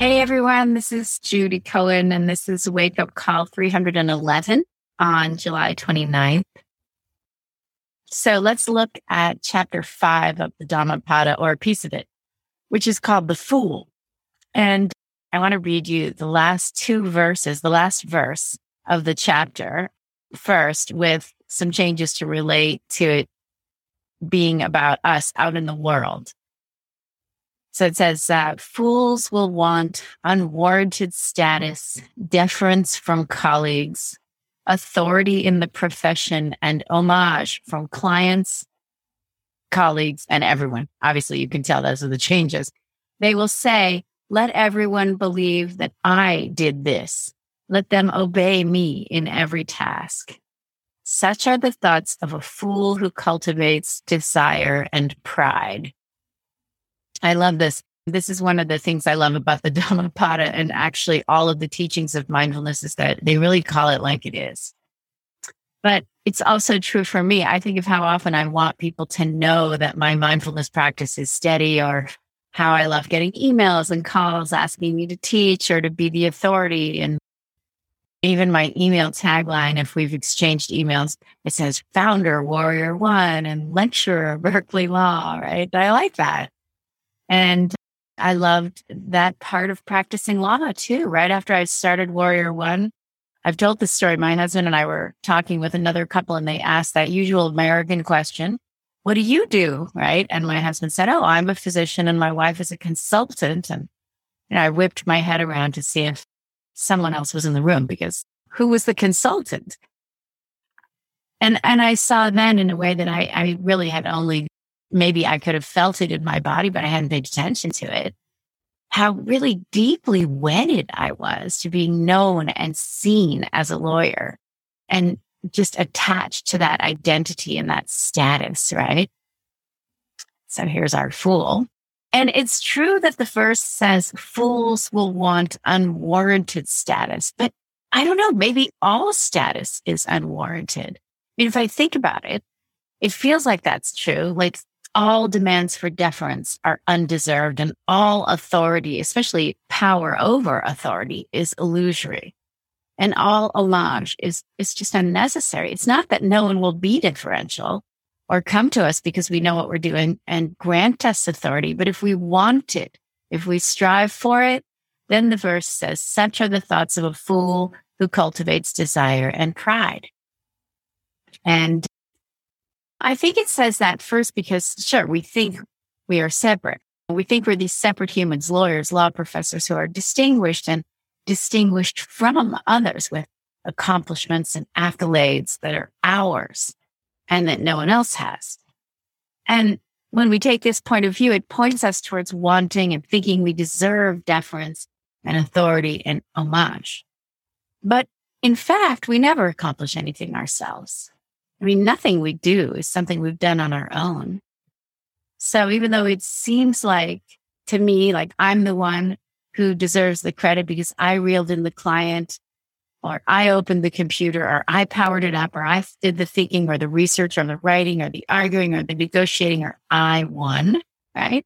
Hey everyone, this is Judy Cohen, and this is Wake Up Call 311 on July 29th. So let's look at chapter five of the Dhammapada, or a piece of it, which is called The Fool. And I want to read you the last two verses, the last verse of the chapter first, with some changes to relate to it being about us out in the world. So it says that fools will want unwarranted status, deference from colleagues, authority in the profession, and homage from clients, colleagues, and everyone. Obviously, you can tell those are the changes. They will say, let everyone believe that I did this. Let them obey me in every task. Such are the thoughts of a fool who cultivates desire and pride. I love this. This is one of the things I love about the Dhammapada and actually all of the teachings of mindfulness is that they really call it like it is. But it's also true for me. I think of how often I want people to know that my mindfulness practice is steady or how I love getting emails and calls asking me to teach or to be the authority. And even my email tagline, if we've exchanged emails, it says founder, warrior one, and lecturer, Berkeley Law, right? I like that. And I loved that part of practicing law too. Right after I started Warrior One, I've told this story. My husband and I were talking with another couple and they asked that usual American question, what do you do? Right. And my husband said, Oh, I'm a physician and my wife is a consultant. And you know, I whipped my head around to see if someone else was in the room because who was the consultant? And, and I saw then in a way that I, I really had only maybe I could have felt it in my body, but I hadn't paid attention to it. How really deeply wedded I was to being known and seen as a lawyer and just attached to that identity and that status, right? So here's our fool. And it's true that the verse says fools will want unwarranted status, but I don't know, maybe all status is unwarranted. I mean, if I think about it, it feels like that's true. Like all demands for deference are undeserved and all authority, especially power over authority is illusory. And all homage is, is just unnecessary. It's not that no one will be differential or come to us because we know what we're doing and grant us authority. But if we want it, if we strive for it, then the verse says, such are the thoughts of a fool who cultivates desire and pride. And I think it says that first because, sure, we think we are separate. We think we're these separate humans, lawyers, law professors who are distinguished and distinguished from others with accomplishments and accolades that are ours and that no one else has. And when we take this point of view, it points us towards wanting and thinking we deserve deference and authority and homage. But in fact, we never accomplish anything ourselves. I mean, nothing we do is something we've done on our own. So even though it seems like to me, like I'm the one who deserves the credit because I reeled in the client or I opened the computer or I powered it up or I did the thinking or the research or the writing or the arguing or the negotiating or I won, right?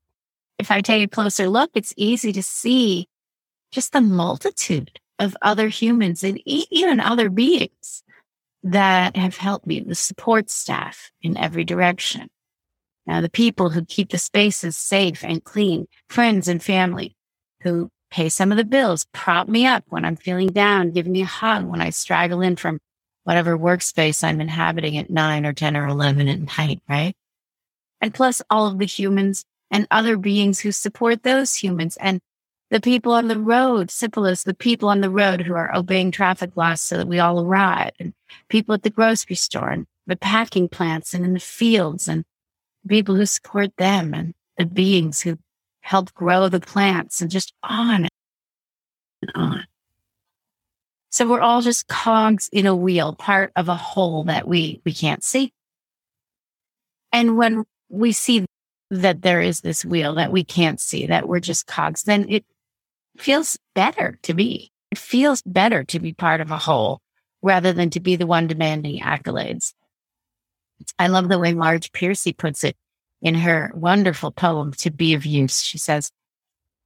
If I take a closer look, it's easy to see just the multitude of other humans and even other beings that have helped me, the support staff in every direction. Now, the people who keep the spaces safe and clean, friends and family who pay some of the bills, prop me up when I'm feeling down, give me a hug when I straggle in from whatever workspace I'm inhabiting at nine or 10 or 11 at night, right? And plus all of the humans and other beings who support those humans and the people on the road, simple as the people on the road who are obeying traffic laws so that we all arrive, and people at the grocery store and the packing plants and in the fields and people who support them and the beings who help grow the plants and just on and on. So we're all just cogs in a wheel, part of a whole that we, we can't see. And when we see that there is this wheel that we can't see, that we're just cogs, then it feels better to me. It feels better to be part of a whole rather than to be the one demanding accolades. I love the way Marge Piercy puts it in her wonderful poem, To Be of Use. She says,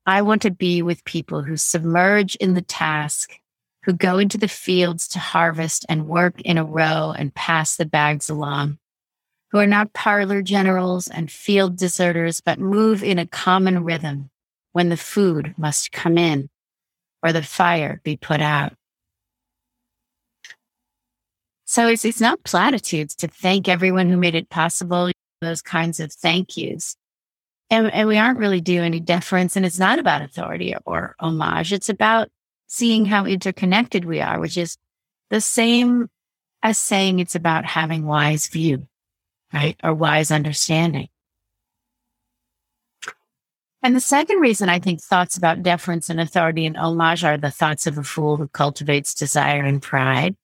I want to be with people who submerge in the task, who go into the fields to harvest and work in a row and pass the bags along, who are not parlor generals and field deserters, but move in a common rhythm when the food must come in or the fire be put out. So it's, it's not platitudes to thank everyone who made it possible, those kinds of thank yous. And, and we aren't really doing any deference, and it's not about authority or, or homage. It's about seeing how interconnected we are, which is the same as saying it's about having wise view, right? Or wise understanding. And the second reason I think thoughts about deference and authority and homage are the thoughts of a fool who cultivates desire and pride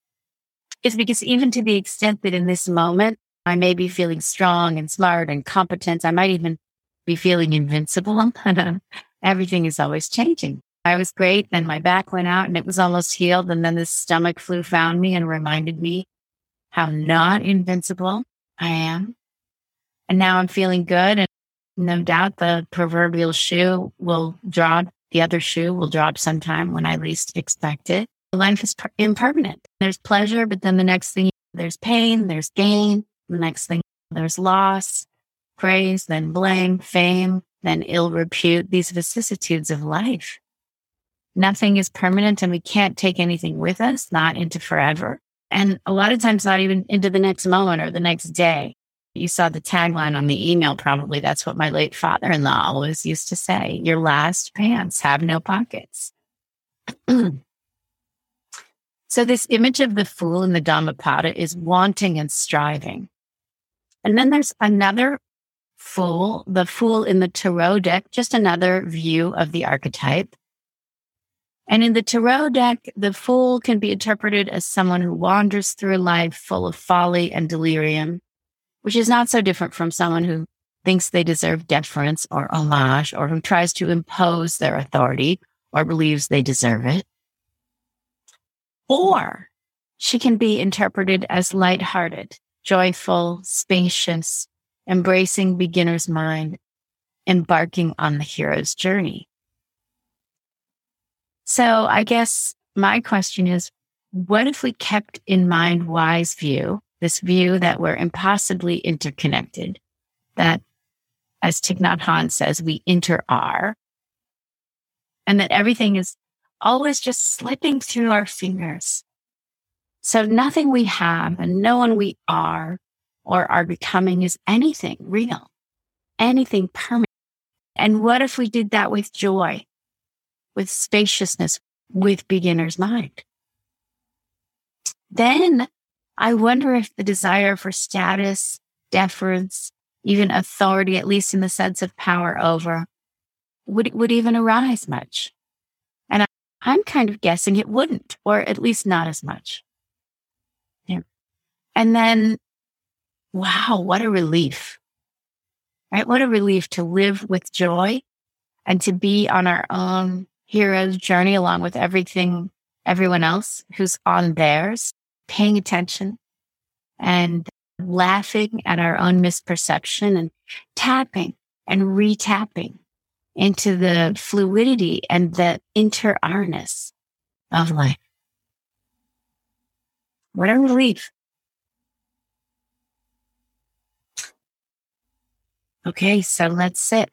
is because even to the extent that in this moment, I may be feeling strong and smart and competent, I might even be feeling invincible. Everything is always changing. I was great. Then my back went out and it was almost healed. And then the stomach flu found me and reminded me how not invincible I am. And now I'm feeling good. And no doubt the proverbial shoe will drop. The other shoe will drop sometime when I least expect it. Life is per- impermanent. There's pleasure, but then the next thing there's pain, there's gain. The next thing there's loss, praise, then blame, fame, then ill repute, these vicissitudes of life. Nothing is permanent and we can't take anything with us, not into forever. And a lot of times, not even into the next moment or the next day. You saw the tagline on the email, probably. That's what my late father in law always used to say Your last pants have no pockets. so, this image of the fool in the Dhammapada is wanting and striving. And then there's another fool, the fool in the tarot deck, just another view of the archetype. And in the tarot deck, the fool can be interpreted as someone who wanders through life full of folly and delirium, which is not so different from someone who thinks they deserve deference or homage or who tries to impose their authority or believes they deserve it. Or she can be interpreted as lighthearted, joyful, spacious, embracing beginner's mind, embarking on the hero's journey. So I guess my question is, what if we kept in mind wise view, this view that we're impossibly interconnected, that as Thich Nhat Hanh says, we inter are, and that everything is always just slipping through our fingers. So nothing we have and no one we are or are becoming is anything real, anything permanent. And what if we did that with joy, with spaciousness, with beginner's mind? Then I wonder if the desire for status, deference, even authority, at least in the sense of power over, would, would even arise much. And I, I'm kind of guessing it wouldn't, or at least not as much. Yeah. And then wow, what a relief, right? What a relief to live with joy and to be on our own hero's journey along with everything, everyone else who's on theirs, paying attention and laughing at our own misperception and tapping and retapping into the fluidity and the inter-arness of life. What a relief. Okay, so let's sit.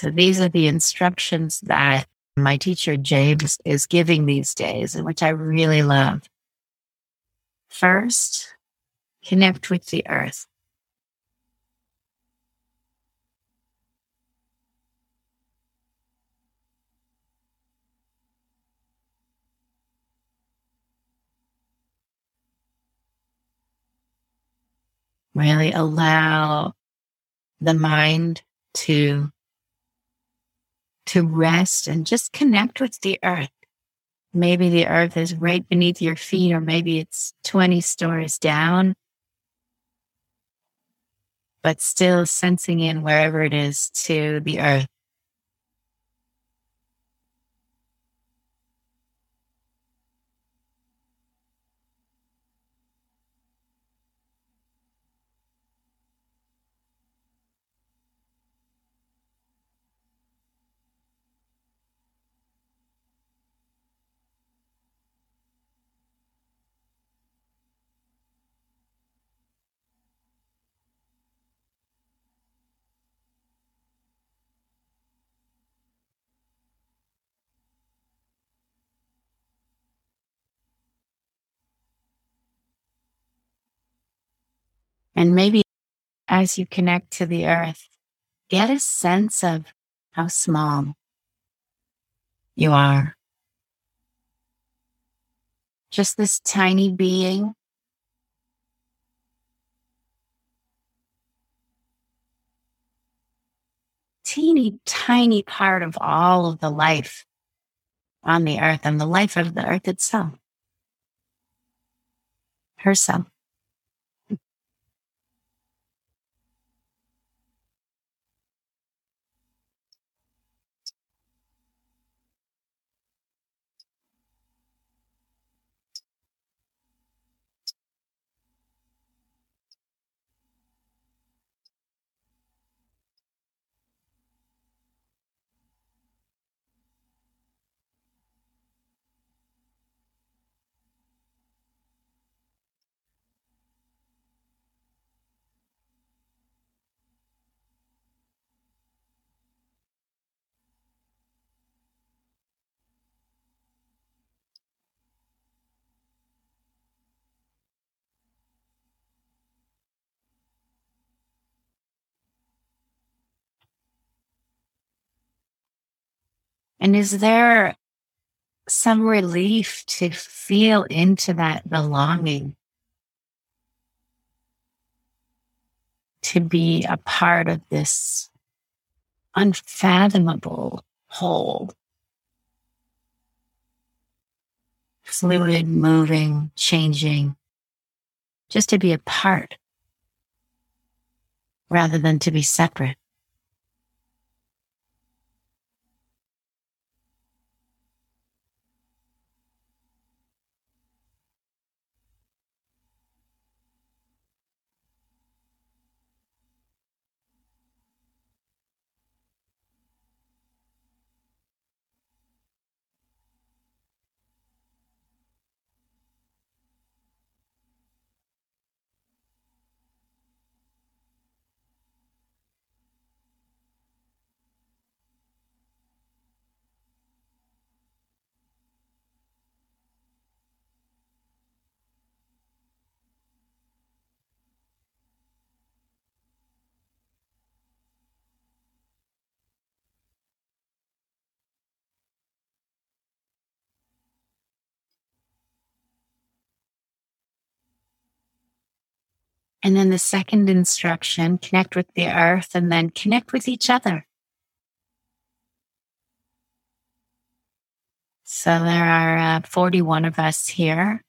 So these are the instructions that my teacher James is giving these days, and which I really love. First, connect with the earth. Really allow the mind to to rest and just connect with the earth. Maybe the earth is right beneath your feet, or maybe it's 20 stories down, but still sensing in wherever it is to the earth. And maybe as you connect to the earth, get a sense of how small you are. Just this tiny being. Teeny tiny part of all of the life on the earth and the life of the earth itself, herself. And is there some relief to feel into that belonging? To be a part of this unfathomable whole. Fluid, moving, changing, just to be a part rather than to be separate. And then the second instruction, connect with the earth and then connect with each other. So there are uh, 41 of us here.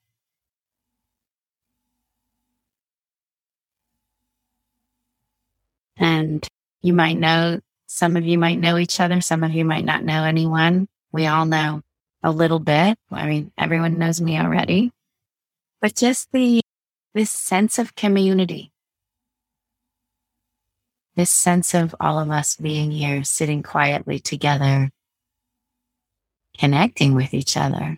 And you might know, some of you might know each other, some of you might not know anyone. We all know a little bit. I mean, everyone knows me already. But just the this sense of community, this sense of all of us being here, sitting quietly together, connecting with each other.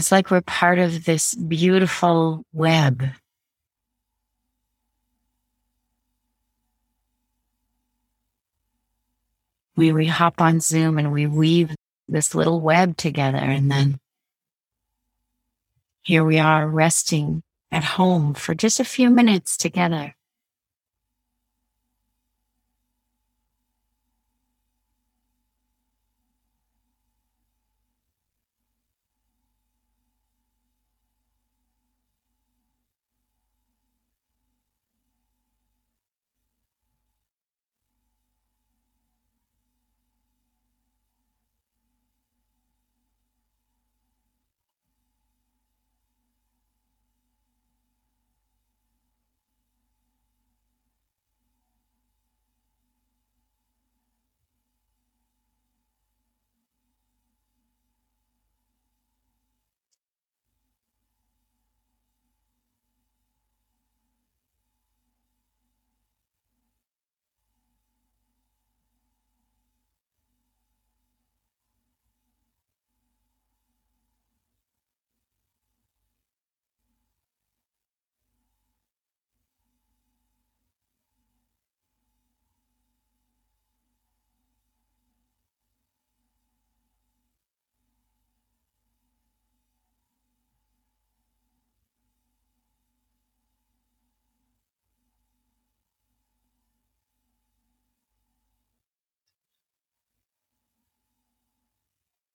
It's like we're part of this beautiful web. We, we hop on Zoom and we weave this little web together. And then here we are resting at home for just a few minutes together.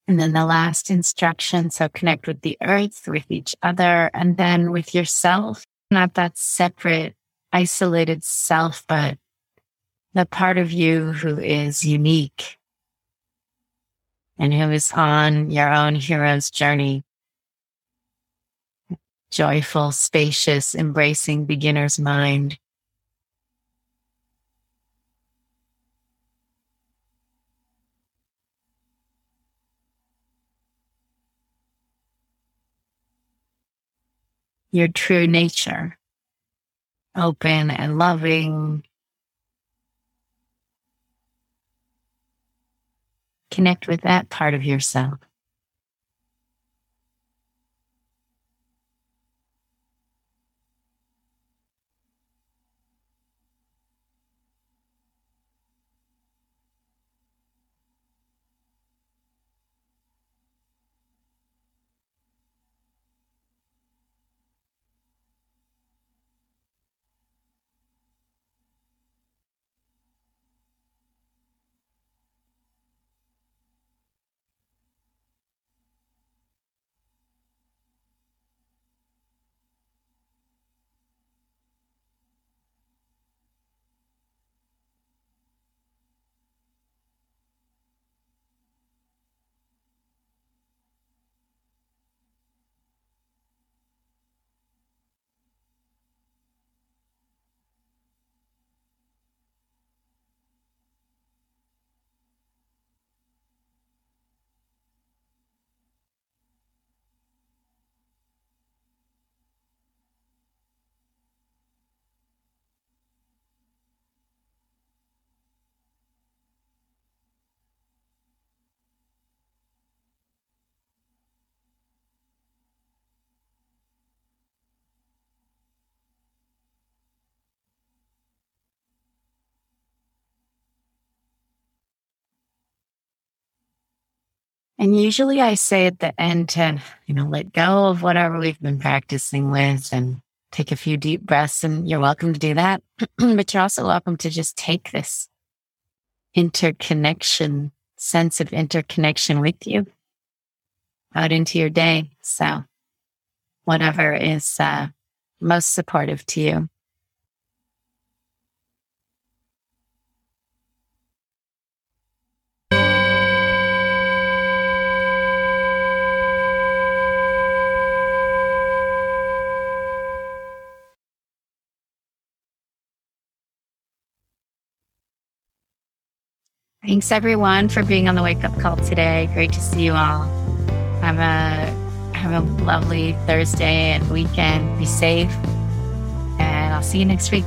And then the last instruction. So connect with the earth, with each other, and then with yourself, not that separate, isolated self, but the part of you who is unique and who is on your own hero's journey. Joyful, spacious, embracing beginner's mind. Your true nature, open and loving. Connect with that part of yourself. And usually I say at the end to, you know, let go of whatever we've been practicing with and take a few deep breaths. And you're welcome to do that. but you're also welcome to just take this interconnection, sense of interconnection with you out into your day. So whatever is uh, most supportive to you. Thanks everyone for being on the wake up call today. Great to see you all. Have a have a lovely Thursday and weekend. Be safe. And I'll see you next week.